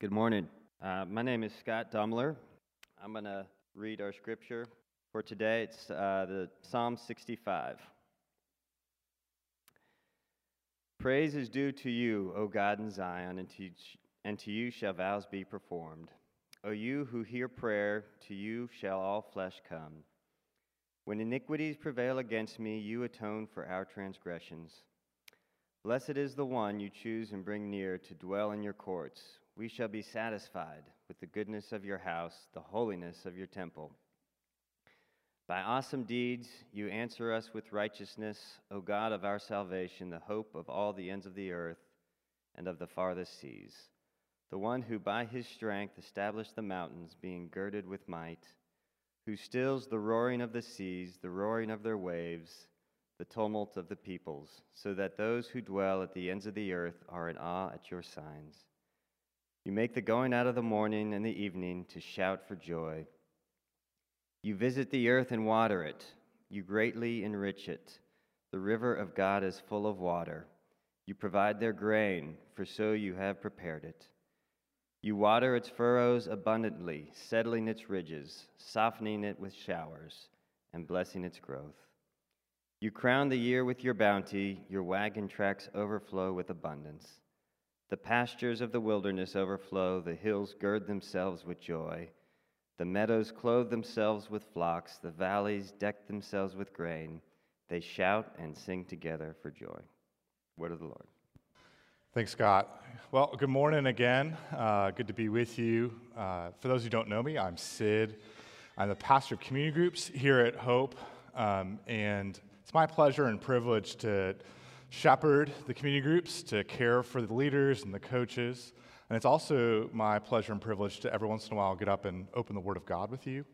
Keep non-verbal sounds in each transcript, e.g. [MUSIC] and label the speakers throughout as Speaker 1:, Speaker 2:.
Speaker 1: Good morning. Uh, my name is Scott Dumler. I'm going to read our scripture for today. It's uh, the Psalm 65. Praise is due to you, O God in Zion, and to, and to you shall vows be performed. O you who hear prayer, to you shall all flesh come. When iniquities prevail against me, you atone for our transgressions. Blessed is the one you choose and bring near to dwell in your courts. We shall be satisfied with the goodness of your house, the holiness of your temple. By awesome deeds you answer us with righteousness, O God of our salvation, the hope of all the ends of the earth and of the farthest seas. The one who by his strength established the mountains, being girded with might who stills the roaring of the seas, the roaring of their waves, the tumult of the peoples, so that those who dwell at the ends of the earth are in awe at your signs. You make the going out of the morning and the evening to shout for joy. You visit the earth and water it, you greatly enrich it. The river of God is full of water. You provide their grain, for so you have prepared it. You water its furrows abundantly, settling its ridges, softening it with showers, and blessing its growth. You crown the year with your bounty, your wagon tracks overflow with abundance. The pastures of the wilderness overflow, the hills gird themselves with joy. The meadows clothe themselves with flocks, the valleys deck themselves with grain. They shout and sing together for joy. Word of the Lord.
Speaker 2: Thanks, Scott. Well, good morning again. Uh, good to be with you. Uh, for those who don't know me, I'm Sid. I'm the pastor of community groups here at Hope, um, and it's my pleasure and privilege to shepherd the community groups, to care for the leaders and the coaches. And it's also my pleasure and privilege to every once in a while get up and open the Word of God with you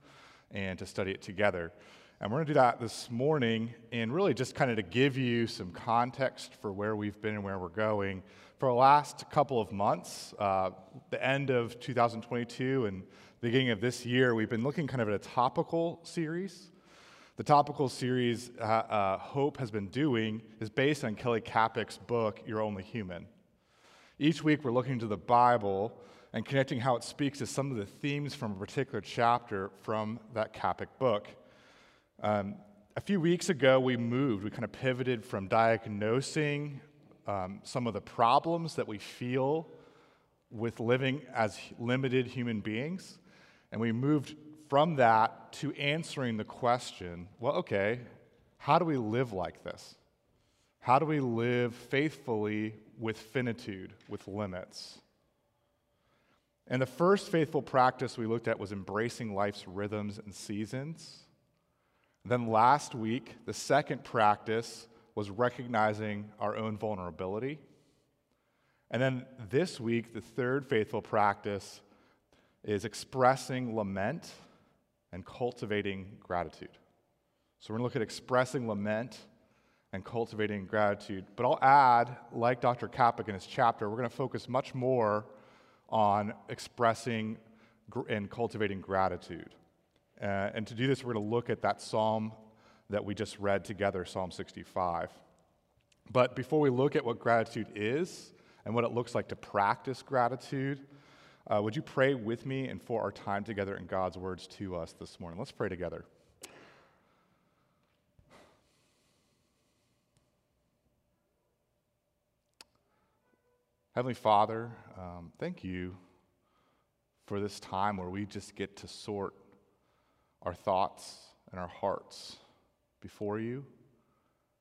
Speaker 2: and to study it together. And we're going to do that this morning and really just kind of to give you some context for where we've been and where we're going for the last couple of months, uh, the end of 2022 and beginning of this year, we've been looking kind of at a topical series. The topical series uh, uh, Hope has been doing is based on Kelly Kapic's book, You're Only Human. Each week, we're looking to the Bible and connecting how it speaks to some of the themes from a particular chapter from that Kapic book. Um, a few weeks ago, we moved, we kind of pivoted from diagnosing um, some of the problems that we feel with living as limited human beings. And we moved from that to answering the question well, okay, how do we live like this? How do we live faithfully with finitude, with limits? And the first faithful practice we looked at was embracing life's rhythms and seasons. Then last week, the second practice was recognizing our own vulnerability. And then this week, the third faithful practice is expressing lament and cultivating gratitude. So we're going to look at expressing lament and cultivating gratitude. But I'll add, like Dr. Kapic in his chapter, we're going to focus much more on expressing and cultivating gratitude. Uh, and to do this, we're going to look at that psalm that we just read together, Psalm 65. But before we look at what gratitude is and what it looks like to practice gratitude, uh, would you pray with me and for our time together in God's words to us this morning? Let's pray together. Heavenly Father, um, thank you for this time where we just get to sort our thoughts and our hearts before you,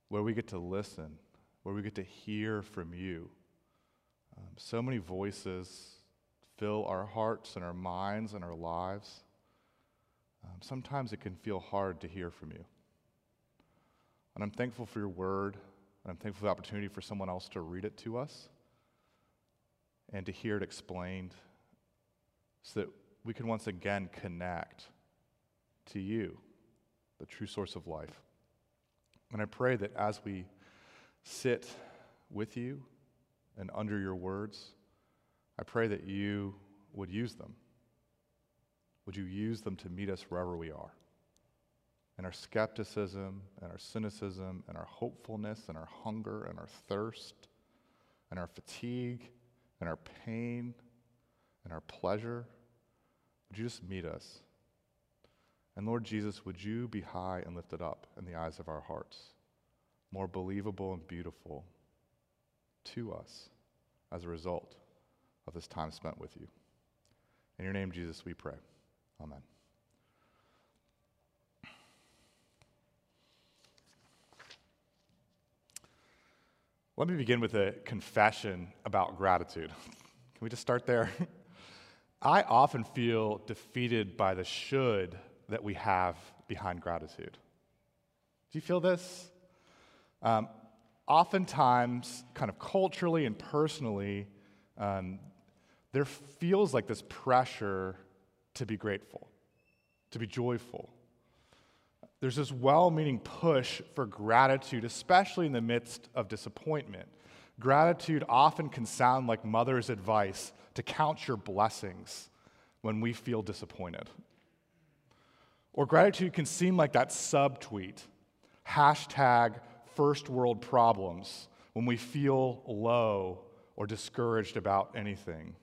Speaker 2: where we get to listen, where we get to hear from you. Um, so many voices fill our hearts and our minds and our lives. Um, sometimes it can feel hard to hear from you. And I'm thankful for your word, and I'm thankful for the opportunity for someone else to read it to us and to hear it explained so that we can once again connect to you, the true source of life. And I pray that as we sit with you and under your words, I pray that you would use them. Would you use them to meet us wherever we are? In our skepticism and our cynicism and our hopefulness and our hunger and our thirst and our fatigue and our pain and our pleasure. Would you just meet us? And Lord Jesus, would you be high and lifted up in the eyes of our hearts, more believable and beautiful to us as a result of this time spent with you? In your name, Jesus, we pray. Amen. Let me begin with a confession about gratitude. [LAUGHS] Can we just start there? [LAUGHS] I often feel defeated by the should that we have behind gratitude. Do you feel this? Um, oftentimes, kind of culturally and personally, um, there feels like this pressure to be grateful, to be joyful. There's this well meaning push for gratitude, especially in the midst of disappointment. Gratitude often can sound like mother's advice to count your blessings when we feel disappointed. Or gratitude can seem like that subtweet, hashtag first world problems, when we feel low or discouraged about anything.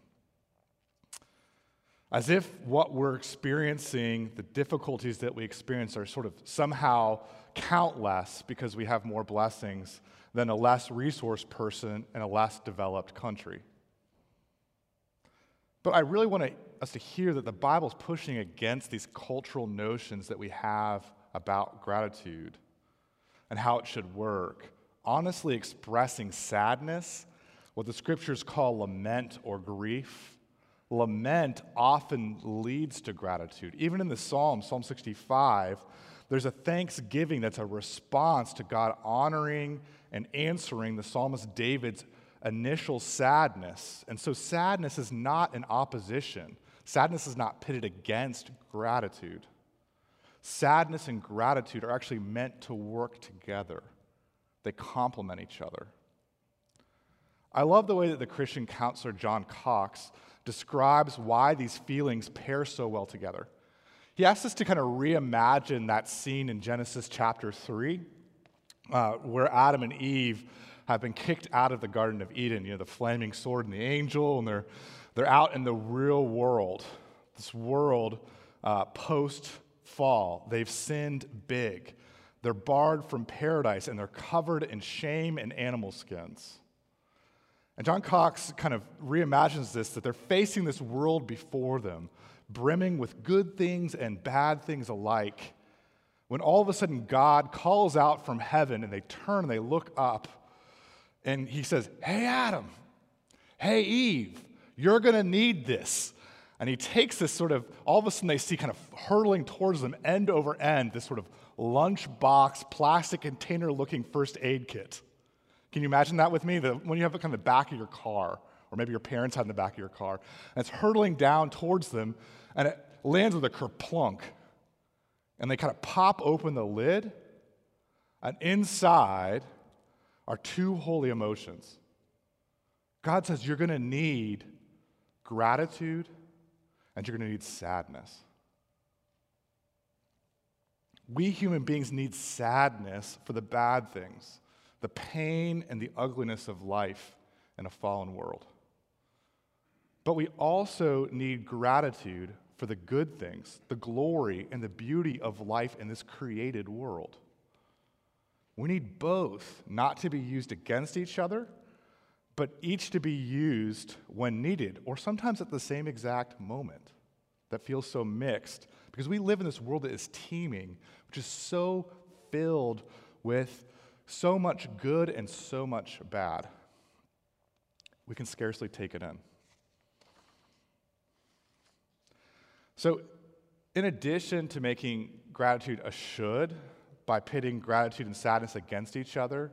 Speaker 2: As if what we're experiencing, the difficulties that we experience, are sort of somehow count less because we have more blessings than a less resourced person in a less developed country. But I really want us to hear that the Bible is pushing against these cultural notions that we have about gratitude and how it should work. Honestly, expressing sadness, what the scriptures call lament or grief, lament often leads to gratitude. Even in the Psalm, Psalm 65, there's a thanksgiving that's a response to God honoring and answering the psalmist David's initial sadness. And so, sadness is not in opposition, sadness is not pitted against gratitude. Sadness and gratitude are actually meant to work together, they complement each other. I love the way that the Christian counselor John Cox describes why these feelings pair so well together. He asks us to kind of reimagine that scene in Genesis chapter 3, uh, where Adam and Eve have been kicked out of the Garden of Eden. You know, the flaming sword and the angel, and they're, they're out in the real world, this world uh, post fall. They've sinned big. They're barred from paradise, and they're covered in shame and animal skins. And John Cox kind of reimagines this that they're facing this world before them, brimming with good things and bad things alike. When all of a sudden God calls out from heaven and they turn and they look up, and he says, Hey, Adam, hey, Eve, you're going to need this. And he takes this sort of, all of a sudden they see kind of hurtling towards them end over end, this sort of lunchbox, plastic container looking first aid kit. Can you imagine that with me? The, when you have it kind of the back of your car, or maybe your parents had in the back of your car, and it's hurtling down towards them, and it lands with a kerplunk. And they kind of pop open the lid, and inside are two holy emotions. God says you're going to need gratitude and you're going to need sadness. We human beings need sadness for the bad things the pain and the ugliness of life in a fallen world. But we also need gratitude for the good things, the glory and the beauty of life in this created world. We need both not to be used against each other, but each to be used when needed, or sometimes at the same exact moment. That feels so mixed because we live in this world that is teeming, which is so filled with so much good and so much bad, we can scarcely take it in. So, in addition to making gratitude a should by pitting gratitude and sadness against each other,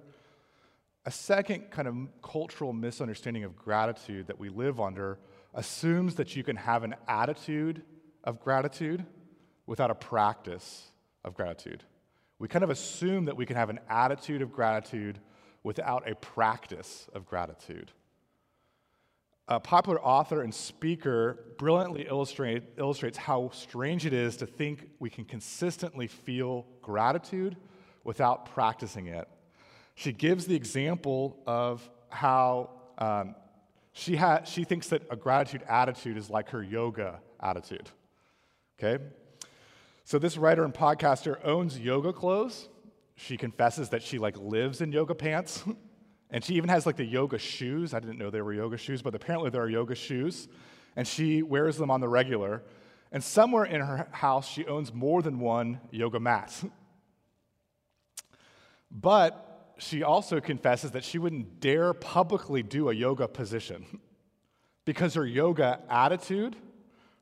Speaker 2: a second kind of cultural misunderstanding of gratitude that we live under assumes that you can have an attitude of gratitude without a practice of gratitude. We kind of assume that we can have an attitude of gratitude without a practice of gratitude. A popular author and speaker brilliantly illustrate, illustrates how strange it is to think we can consistently feel gratitude without practicing it. She gives the example of how um, She, ha- she thinks that a gratitude attitude is like her yoga attitude. Okay? So this writer and podcaster owns yoga clothes. She confesses that she like lives in yoga pants. [LAUGHS] and she even has like the yoga shoes. I didn't know they were yoga shoes, but apparently there are yoga shoes. And she wears them on the regular. And somewhere in her house, she owns more than one yoga mat. [LAUGHS] but she also confesses that she wouldn't dare publicly do a yoga position [LAUGHS] because her yoga attitude,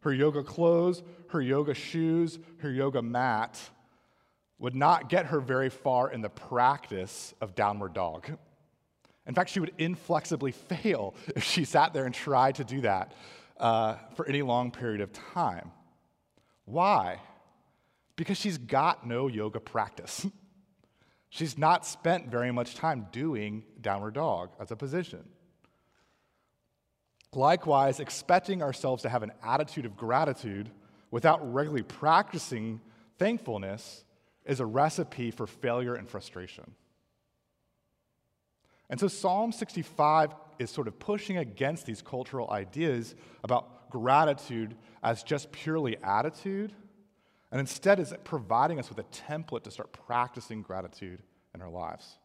Speaker 2: her yoga clothes, her yoga shoes, her yoga mat would not get her very far in the practice of downward dog. In fact, she would inflexibly [LAUGHS] fail if she sat there and tried to do that uh, for any long period of time. Why? Because she's got no yoga practice. [LAUGHS] she's not spent very much time doing downward dog as a position. Likewise, expecting ourselves to have an attitude of gratitude without regularly practicing thankfulness is a recipe for failure and frustration. And so Psalm 65 is sort of pushing against these cultural ideas about gratitude as just purely attitude, and instead is providing us with a template to start practicing gratitude in our lives.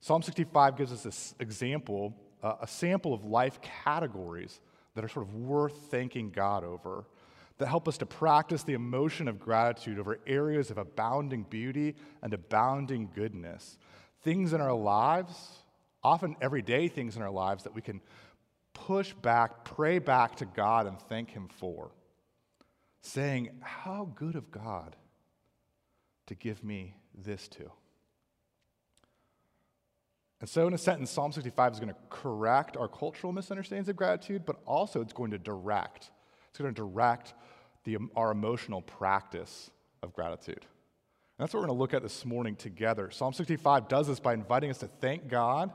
Speaker 2: Psalm 65 gives us this example, uh, a sample of life categories that are sort of worth thanking God over, that help us to practice the emotion of gratitude over areas of abounding beauty and abounding goodness things in our lives, often everyday things in our lives that we can push back, pray back to God, and thank Him for. Saying, How good of God to give me this too. And so, in a sentence, Psalm 65 is going to correct our cultural misunderstandings of gratitude, but also it's going to direct. It's going to direct the, our emotional practice of gratitude. And that's what we're going to look at this morning together. Psalm 65 does this by inviting us to thank God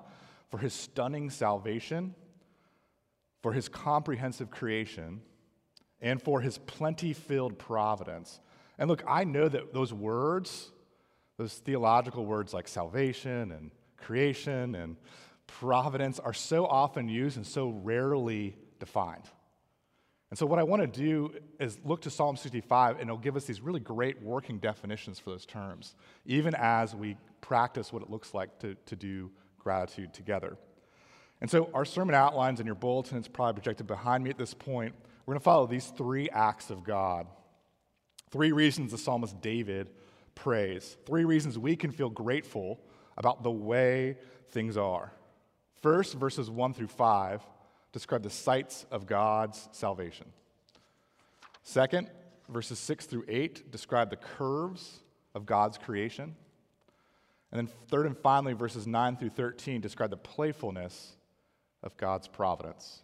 Speaker 2: for his stunning salvation, for his comprehensive creation, and for his plenty filled providence. And look, I know that those words, those theological words like salvation and creation and providence, are so often used and so rarely defined. And so, what I want to do is look to Psalm 65, and it'll give us these really great working definitions for those terms, even as we practice what it looks like to, to do gratitude together. And so, our sermon outlines in your bulletin, it's probably projected behind me at this point. We're going to follow these three acts of God. Three reasons the psalmist David prays. Three reasons we can feel grateful about the way things are. First, verses 1 through 5 describe the sights of God's salvation. Second, verses 6 through 8 describe the curves of God's creation. And then, third and finally, verses 9 through 13 describe the playfulness of God's providence.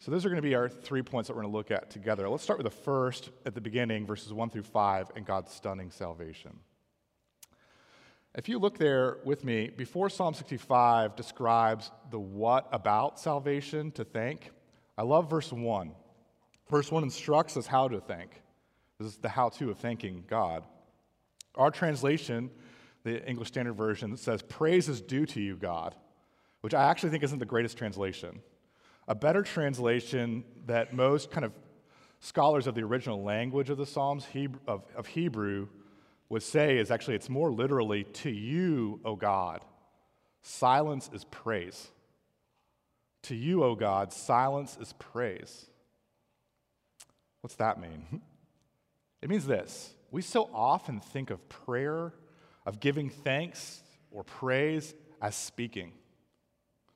Speaker 2: So, those are going to be our three points that we're going to look at together. Let's start with the first at the beginning, verses 1 through 5, and God's stunning salvation. If you look there with me, before Psalm 65 describes the what about salvation to thank, I love verse 1. Verse 1 instructs us how to thank. This is the how to of thanking God. Our translation, the English Standard Version, says, Praise is due to you, God, which I actually think isn't the greatest translation. A better translation that most kind of scholars of the original language of the Psalms, of, of Hebrew, would say is actually, it's more literally, to you, O God, silence is praise. To you, O God, silence is praise. What's that mean? [LAUGHS] It means this we so often think of prayer, of giving thanks or praise, as speaking.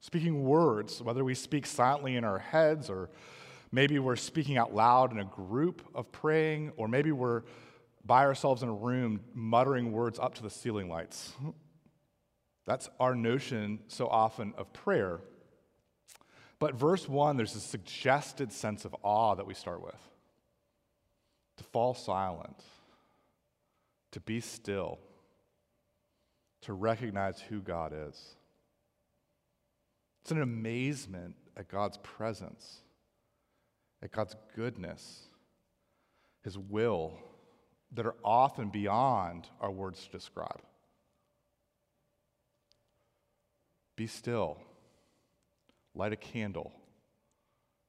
Speaker 2: Speaking words, whether we speak silently in our heads, or maybe we're speaking out loud in a group of praying, or maybe we're by ourselves in a room muttering words up to the ceiling lights. That's our notion so often of prayer. But verse 1, there's a suggested sense of awe that we start with to fall silent, to be still, to recognize who God is. It's an amazement at God's presence, at God's goodness, His will that are often beyond our words to describe. Be still. light a candle,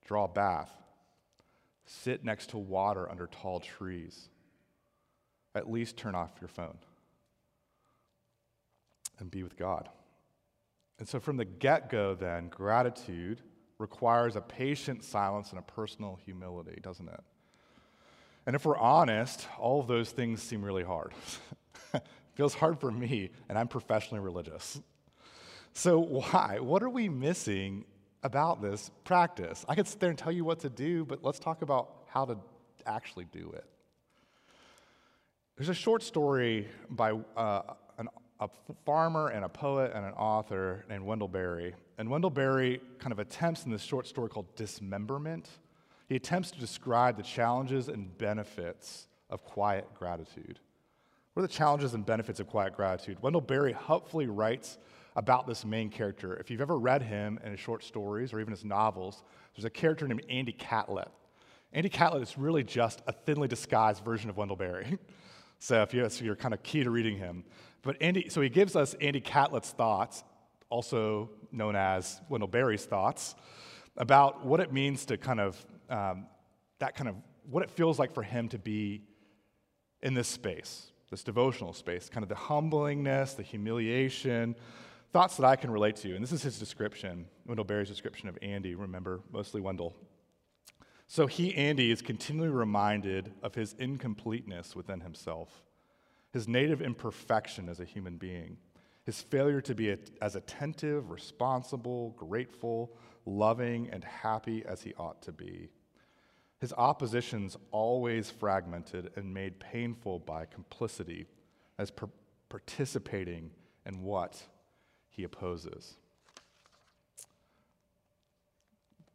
Speaker 2: draw a bath, sit next to water under tall trees. At least turn off your phone and be with God. And so, from the get go, then, gratitude requires a patient silence and a personal humility, doesn't it? And if we're honest, all of those things seem really hard. [LAUGHS] feels hard for me, and I'm professionally religious. So, why? What are we missing about this practice? I could sit there and tell you what to do, but let's talk about how to actually do it. There's a short story by uh, an, a farmer and a poet and an author named Wendell Berry. And Wendell Berry kind of attempts in this short story called Dismemberment, he attempts to describe the challenges and benefits of quiet gratitude. What are the challenges and benefits of quiet gratitude? Wendell Berry helpfully writes about this main character. If you've ever read him in his short stories or even his novels, there's a character named Andy Catlett. Andy Catlett is really just a thinly disguised version of Wendell Berry. [LAUGHS] so if you're, so you're kind of key to reading him. But Andy, so he gives us Andy Catlett's thoughts, also known as Wendell Berry's thoughts, about what it means to kind of, um, that kind of, what it feels like for him to be in this space this devotional space, kind of the humblingness, the humiliation, thoughts that I can relate to. And this is his description, Wendell Berry's description of Andy, remember, mostly Wendell. So he, Andy, is continually reminded of his incompleteness within himself, his native imperfection as a human being, his failure to be as attentive, responsible, grateful, loving, and happy as he ought to be. His opposition's always fragmented and made painful by complicity as per- participating in what he opposes.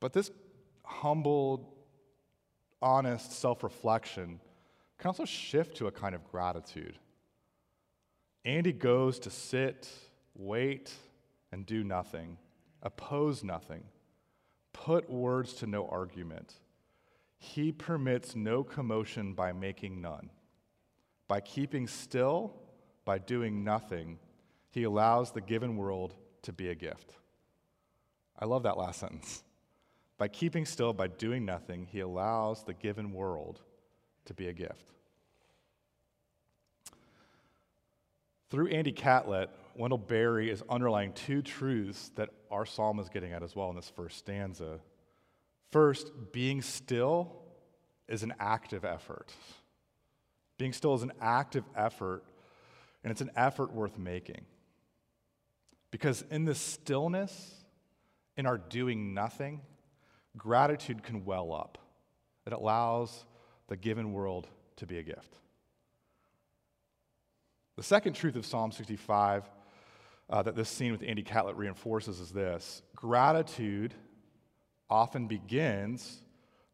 Speaker 2: But this humble, honest self reflection can also shift to a kind of gratitude. Andy goes to sit, wait, and do nothing, oppose nothing, put words to no argument he permits no commotion by making none. By keeping still, by doing nothing, he allows the given world to be a gift. I love that last sentence. By keeping still, by doing nothing, he allows the given world to be a gift. Through Andy Catlett, Wendell Berry is underlying two truths that our psalm is getting at as well in this first stanza. First, being still is an active effort. Being still is an active effort, and it's an effort worth making. Because in this stillness, in our doing nothing, gratitude can well up. It allows the given world to be a gift. The second truth of Psalm 65 uh, that this scene with Andy Catlett reinforces is this gratitude often begins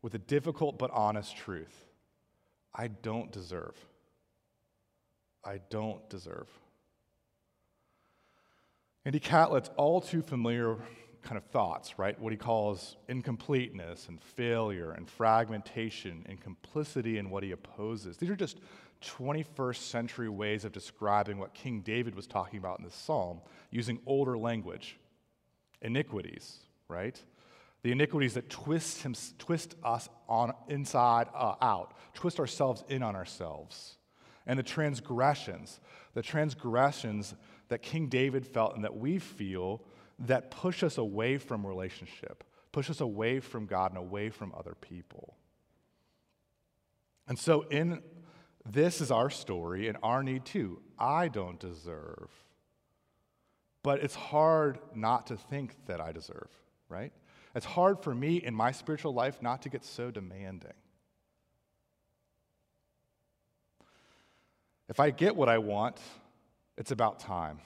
Speaker 2: with a difficult but honest truth I don't deserve. I don't deserve. Andy Catlett's all too familiar kind of thoughts, right? What he calls incompleteness and failure and fragmentation and complicity in what he opposes. These are just 21st century ways of describing what King David was talking about in this psalm using older language. Iniquities, right? The iniquities that twist, him, twist us on inside uh, out, twist ourselves in on ourselves, and the transgressions, the transgressions that King David felt and that we feel that push us away from relationship, push us away from God and away from other people. And so, in this is our story and our need too. I don't deserve. But it's hard not to think that I deserve, right? It's hard for me in my spiritual life not to get so demanding. If I get what I want, it's about time.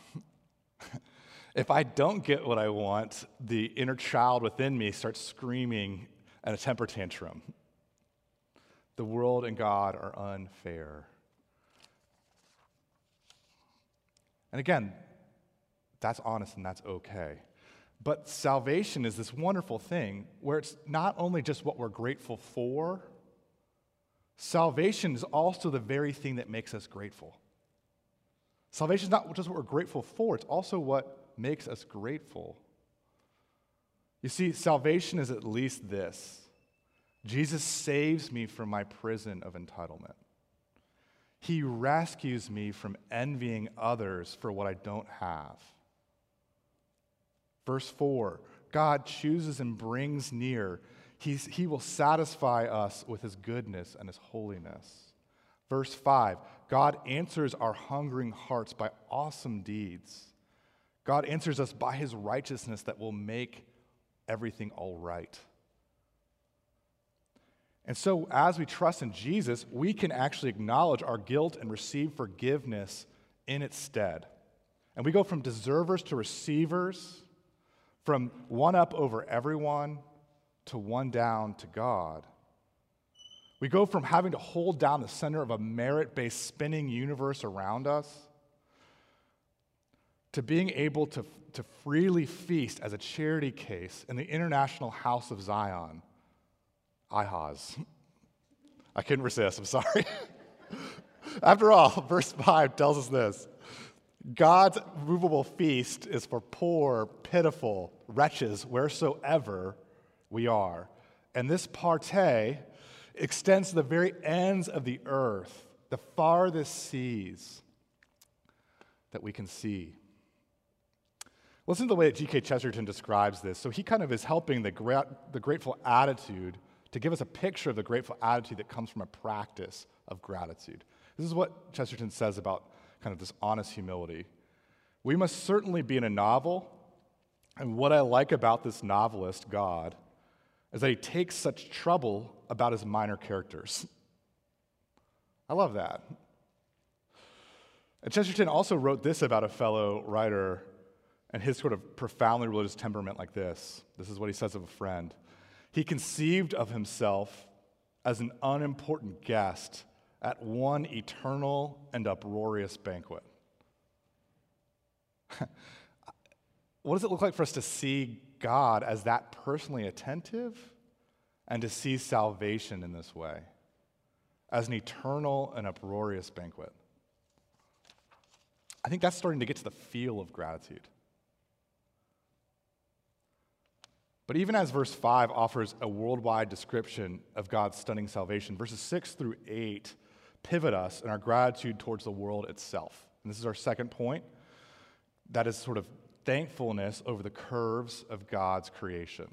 Speaker 2: [LAUGHS] if I don't get what I want, the inner child within me starts screaming at a temper tantrum. The world and God are unfair. And again, that's honest and that's okay. But salvation is this wonderful thing where it's not only just what we're grateful for, salvation is also the very thing that makes us grateful. Salvation is not just what we're grateful for, it's also what makes us grateful. You see, salvation is at least this Jesus saves me from my prison of entitlement. He rescues me from envying others for what I don't have. Verse 4 God chooses and brings near. He's, he will satisfy us with his goodness and his holiness. Verse 5 God answers our hungering hearts by awesome deeds. God answers us by his righteousness that will make everything all right. And so, as we trust in Jesus, we can actually acknowledge our guilt and receive forgiveness in its stead. And we go from deservers to receivers, from one up over everyone to one down to God. We go from having to hold down the center of a merit based spinning universe around us to being able to, to freely feast as a charity case in the International House of Zion IHOZ. I couldn't resist, I'm sorry. [LAUGHS] After all, verse 5 tells us this God's movable feast is for poor, pitiful wretches wheresoever we are. And this party extends to the very ends of the earth, the farthest seas that we can see. Listen to the way that G.K. Chesterton describes this. So he kind of is helping the, gra- the grateful attitude to give us a picture of the grateful attitude that comes from a practice of gratitude. This is what Chesterton says about kind of this honest humility. We must certainly be in a novel, and what I like about this novelist, God, is that he takes such trouble about his minor characters. I love that. And Chesterton also wrote this about a fellow writer and his sort of profoundly religious temperament like this. This is what he says of a friend. He conceived of himself as an unimportant guest at one eternal and uproarious banquet. [LAUGHS] what does it look like for us to see God as that personally attentive and to see salvation in this way as an eternal and uproarious banquet? I think that's starting to get to the feel of gratitude. But even as verse 5 offers a worldwide description of God's stunning salvation, verses 6 through 8 pivot us in our gratitude towards the world itself. And this is our second point. That is sort of thankfulness over the curves of God's creation.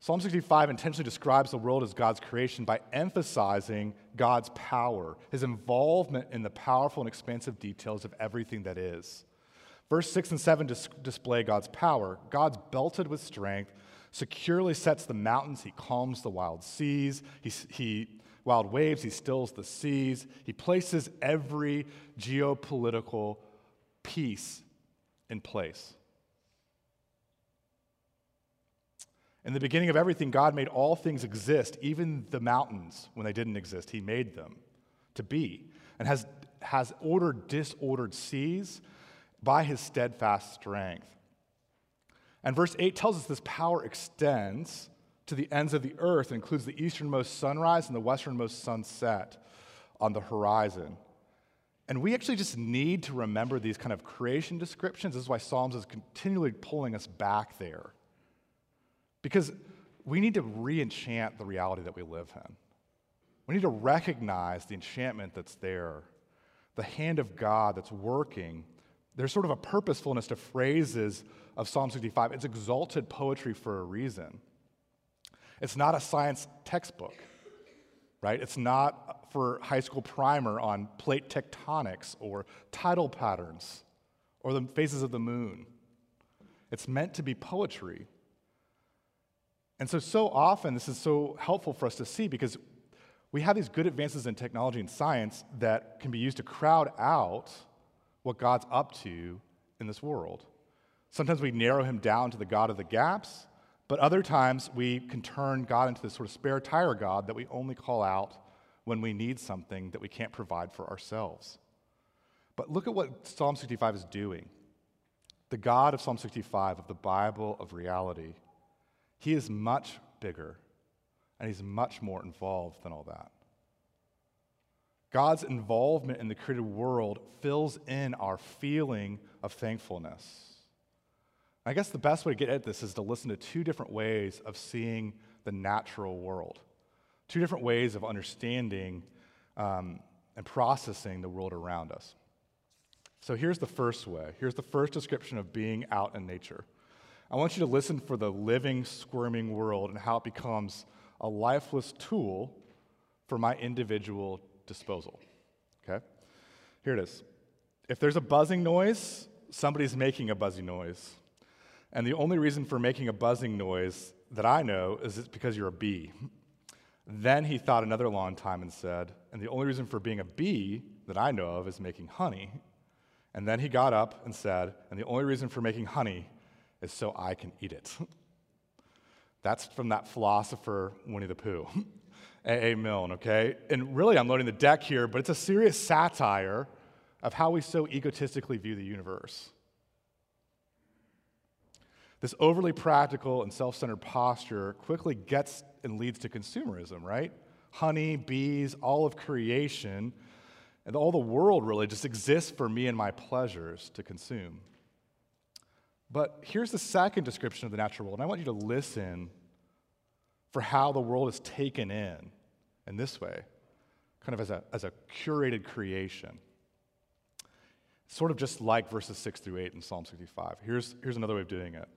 Speaker 2: Psalm 65 intentionally describes the world as God's creation by emphasizing God's power, his involvement in the powerful and expansive details of everything that is. Verse 6 and 7 dis- display God's power. God's belted with strength, securely sets the mountains, he calms the wild seas, he, he wild waves, he stills the seas, he places every geopolitical peace in place. In the beginning of everything, God made all things exist, even the mountains when they didn't exist. He made them to be, and has, has ordered disordered seas by his steadfast strength. And verse 8 tells us this power extends to the ends of the earth and includes the easternmost sunrise and the westernmost sunset on the horizon. And we actually just need to remember these kind of creation descriptions. This is why Psalms is continually pulling us back there. Because we need to re enchant the reality that we live in. We need to recognize the enchantment that's there, the hand of God that's working there's sort of a purposefulness to phrases of Psalm 65. It's exalted poetry for a reason. It's not a science textbook, right? It's not for high school primer on plate tectonics or tidal patterns or the phases of the moon. It's meant to be poetry. And so, so often, this is so helpful for us to see because we have these good advances in technology and science that can be used to crowd out what God's up to in this world. Sometimes we narrow him down to the God of the gaps, but other times we can turn God into this sort of spare tire God that we only call out when we need something that we can't provide for ourselves. But look at what Psalm 65 is doing. The God of Psalm 65, of the Bible of reality, he is much bigger and he's much more involved than all that. God's involvement in the created world fills in our feeling of thankfulness. I guess the best way to get at this is to listen to two different ways of seeing the natural world, two different ways of understanding um, and processing the world around us. So here's the first way. Here's the first description of being out in nature. I want you to listen for the living, squirming world and how it becomes a lifeless tool for my individual disposal. Okay? Here it is. If there's a buzzing noise, somebody's making a buzzing noise. And the only reason for making a buzzing noise that I know is it's because you're a bee. Then he thought another long time and said, And the only reason for being a bee that I know of is making honey. And then he got up and said, And the only reason for making honey is so I can eat it. [LAUGHS] That's from that philosopher, Winnie the Pooh, [LAUGHS] A.A. Milne, okay? And really, I'm loading the deck here, but it's a serious satire of how we so egotistically view the universe. This overly practical and self centered posture quickly gets and leads to consumerism, right? Honey, bees, all of creation, and all the world really just exists for me and my pleasures to consume. But here's the second description of the natural world, and I want you to listen for how the world is taken in in this way, kind of as a, as a curated creation. Sort of just like verses 6 through 8 in Psalm 65. Here's, here's another way of doing it.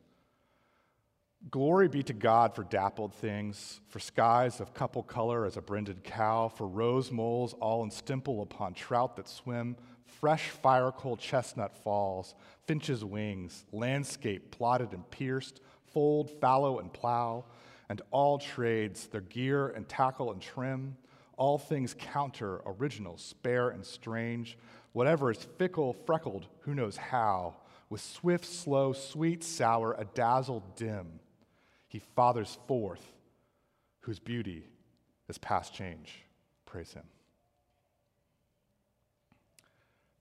Speaker 2: Glory be to God for dappled things, for skies of couple color as a brinded cow, for rose moles all in stipple upon trout that swim, fresh fire cold chestnut falls, finches' wings, landscape plotted and pierced, fold, fallow, and plow, and all trades, their gear and tackle and trim, all things counter, original, spare, and strange, whatever is fickle, freckled, who knows how, with swift, slow, sweet, sour, a dazzle dim he fathers forth whose beauty is past change. Praise him.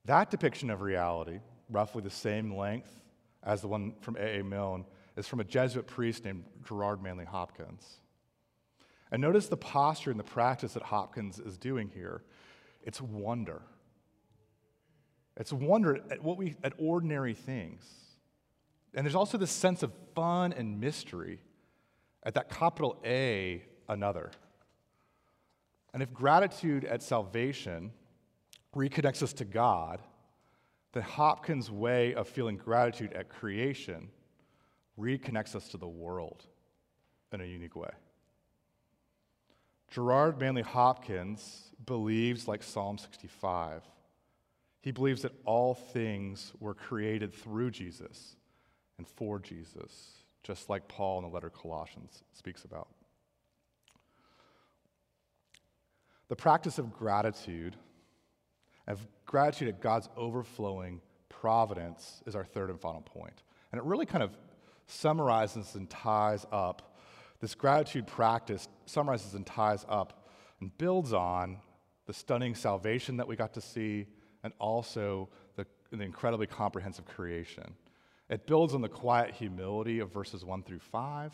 Speaker 2: That depiction of reality, roughly the same length as the one from A.A. Milne, is from a Jesuit priest named Gerard Manley Hopkins. And notice the posture and the practice that Hopkins is doing here. It's wonder. It's wonder at what we at ordinary things. And there's also this sense of fun and mystery at that capital A, another. And if gratitude at salvation reconnects us to God, then Hopkins' way of feeling gratitude at creation reconnects us to the world in a unique way. Gerard Manley Hopkins believes, like Psalm 65, he believes that all things were created through Jesus and for Jesus just like Paul in the letter Colossians speaks about. The practice of gratitude, of gratitude at God's overflowing providence, is our third and final point. And it really kind of summarizes and ties up this gratitude practice, summarizes and ties up and builds on the stunning salvation that we got to see and also the, the incredibly comprehensive creation. It builds on the quiet humility of verses 1 through 5,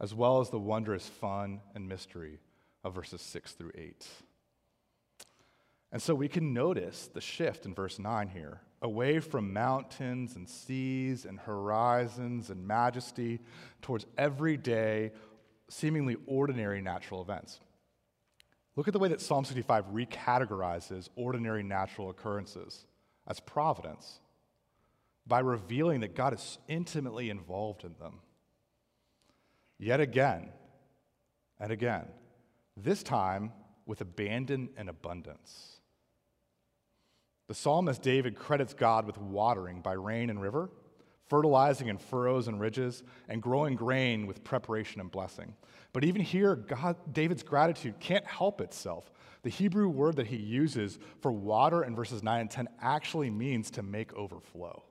Speaker 2: as well as the wondrous fun and mystery of verses 6 through 8. And so we can notice the shift in verse 9 here away from mountains and seas and horizons and majesty towards everyday, seemingly ordinary natural events. Look at the way that Psalm 65 recategorizes ordinary natural occurrences as providence by revealing that God is intimately involved in them. Yet again and again, this time with abandon and abundance. The psalmist David credits God with watering by rain and river, fertilizing in furrows and ridges, and growing grain with preparation and blessing. But even here, God, David's gratitude can't help itself. The Hebrew word that he uses for water in verses 9 and 10 actually means to make overflow.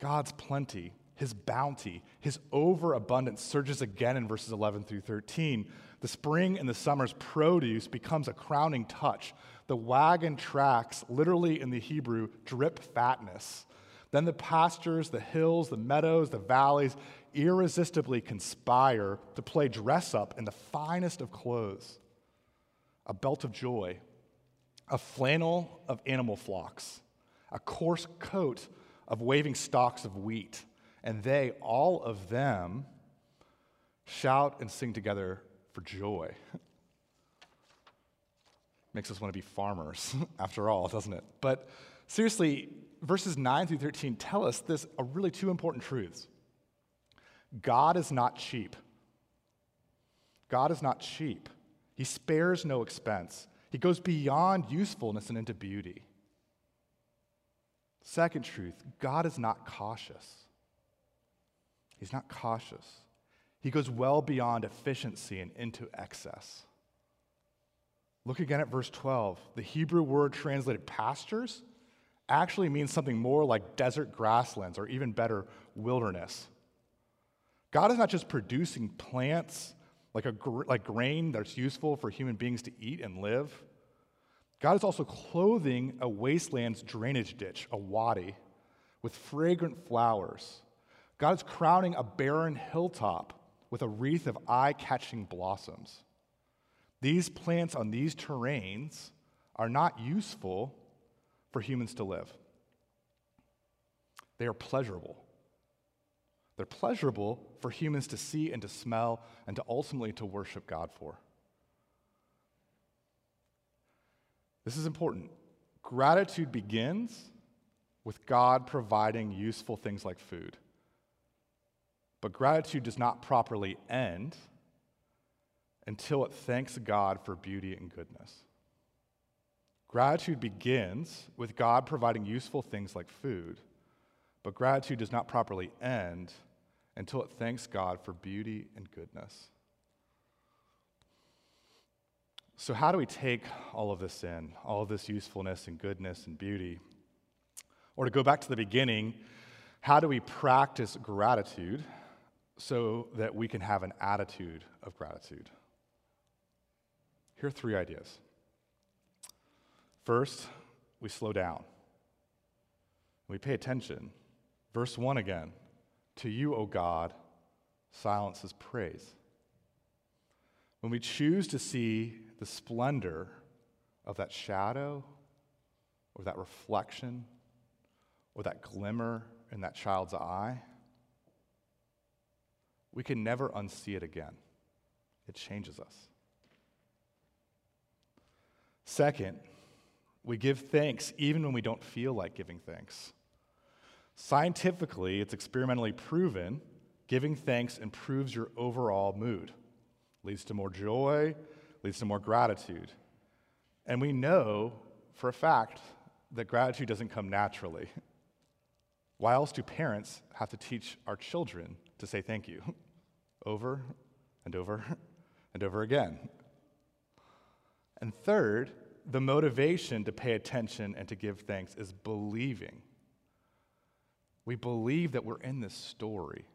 Speaker 2: God's plenty, his bounty, his overabundance surges again in verses 11 through 13. The spring and the summer's produce becomes a crowning touch. The wagon tracks, literally in the Hebrew, drip fatness. Then the pastures, the hills, the meadows, the valleys irresistibly conspire to play dress up in the finest of clothes a belt of joy, a flannel of animal flocks, a coarse coat of waving stalks of wheat, and they, all of them, shout and sing together for joy. [LAUGHS] Makes us want to be farmers, [LAUGHS] after all, doesn't it? But seriously, verses 9 through 13 tell us this are really two important truths. God is not cheap. God is not cheap. He spares no expense. He goes beyond usefulness and into beauty. Second truth God is not cautious. He's not cautious. He goes well beyond efficiency and into excess. Look again at verse 12. The Hebrew word translated pastures actually means something more like desert grasslands, or even better, wilderness. God is not just producing plants like, a, like grain that's useful for human beings to eat and live. God is also clothing a wasteland's drainage ditch, a wadi, with fragrant flowers. God is crowning a barren hilltop with a wreath of eye catching blossoms. These plants on these terrains are not useful for humans to live, they are pleasurable. They're pleasurable for humans to see and to smell and to ultimately to worship God for. This is important. Gratitude begins with God providing useful things like food. But gratitude does not properly end until it thanks God for beauty and goodness. Gratitude begins with God providing useful things like food, but gratitude does not properly end until it thanks God for beauty and goodness. So, how do we take all of this in, all of this usefulness and goodness and beauty? Or to go back to the beginning, how do we practice gratitude so that we can have an attitude of gratitude? Here are three ideas. First, we slow down. We pay attention. Verse 1 again To you, O God, silence is praise. When we choose to see the splendor of that shadow or that reflection or that glimmer in that child's eye, we can never unsee it again. It changes us. Second, we give thanks even when we don't feel like giving thanks. Scientifically, it's experimentally proven giving thanks improves your overall mood, leads to more joy, leads to more gratitude. And we know for a fact that gratitude doesn't come naturally. Why else do parents have to teach our children to say thank you [LAUGHS] over and over [LAUGHS] and over again? And third, the motivation to pay attention and to give thanks is believing. We believe that we're in this story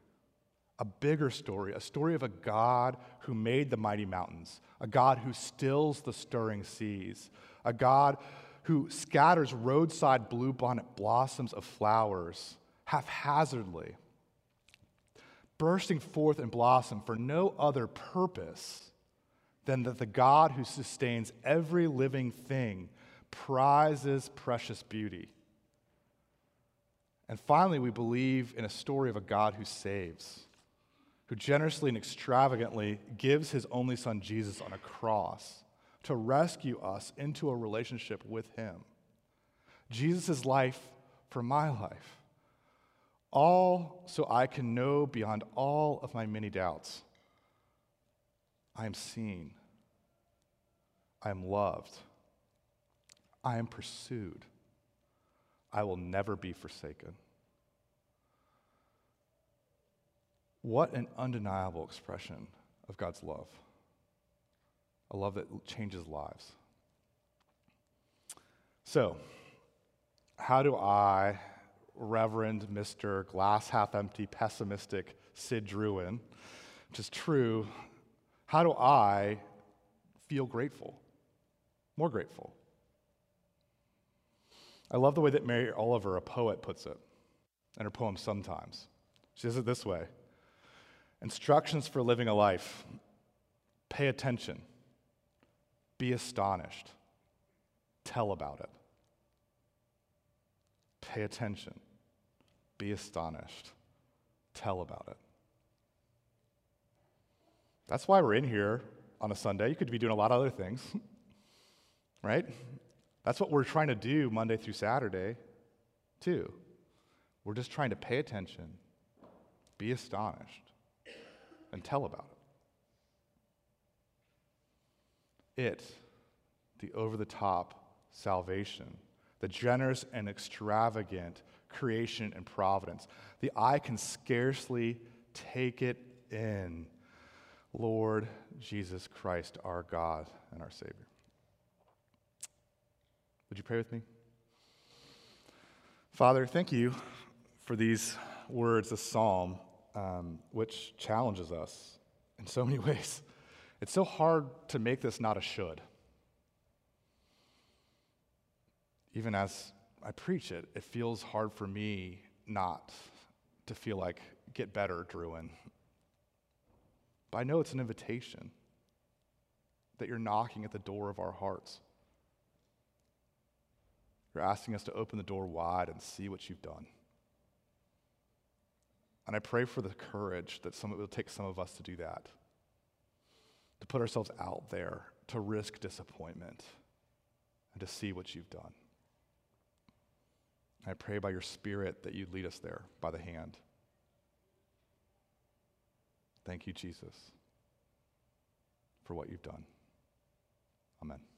Speaker 2: a bigger story, a story of a God who made the mighty mountains, a God who stills the stirring seas, a God who scatters roadside bluebonnet blossoms of flowers haphazardly, bursting forth in blossom for no other purpose than that the God who sustains every living thing prizes precious beauty. And finally, we believe in a story of a God who saves who generously and extravagantly gives his only son Jesus on a cross to rescue us into a relationship with him. Jesus' life for my life. All so I can know beyond all of my many doubts. I am seen. I am loved. I am pursued. I will never be forsaken. What an undeniable expression of God's love. A love that changes lives. So, how do I, Reverend Mr. Glass Half Empty, pessimistic Sid Druen, which is true, how do I feel grateful? More grateful. I love the way that Mary Oliver, a poet, puts it in her poem Sometimes. She says it this way Instructions for living a life pay attention, be astonished, tell about it. Pay attention, Be astonished. Tell about it. That's why we're in here on a Sunday. You could be doing a lot of other things, [LAUGHS] right? That's what we're trying to do Monday through Saturday, too. We're just trying to pay attention, be astonished, and tell about it. It, the over the top salvation, the generous and extravagant creation and providence. The eye can scarcely take it in. Lord Jesus Christ, our God and our Savior. Would you pray with me? Father, thank you for these words, the psalm, um, which challenges us in so many [LAUGHS] ways. It's so hard to make this not a should. Even as I preach it, it feels hard for me not to feel like, get better, Druen. But I know it's an invitation that you're knocking at the door of our hearts. You're asking us to open the door wide and see what you've done. And I pray for the courage that some, it will take some of us to do that, to put ourselves out there, to risk disappointment, and to see what you've done. I pray by your Spirit that you'd lead us there by the hand. Thank you, Jesus, for what you've done. Amen.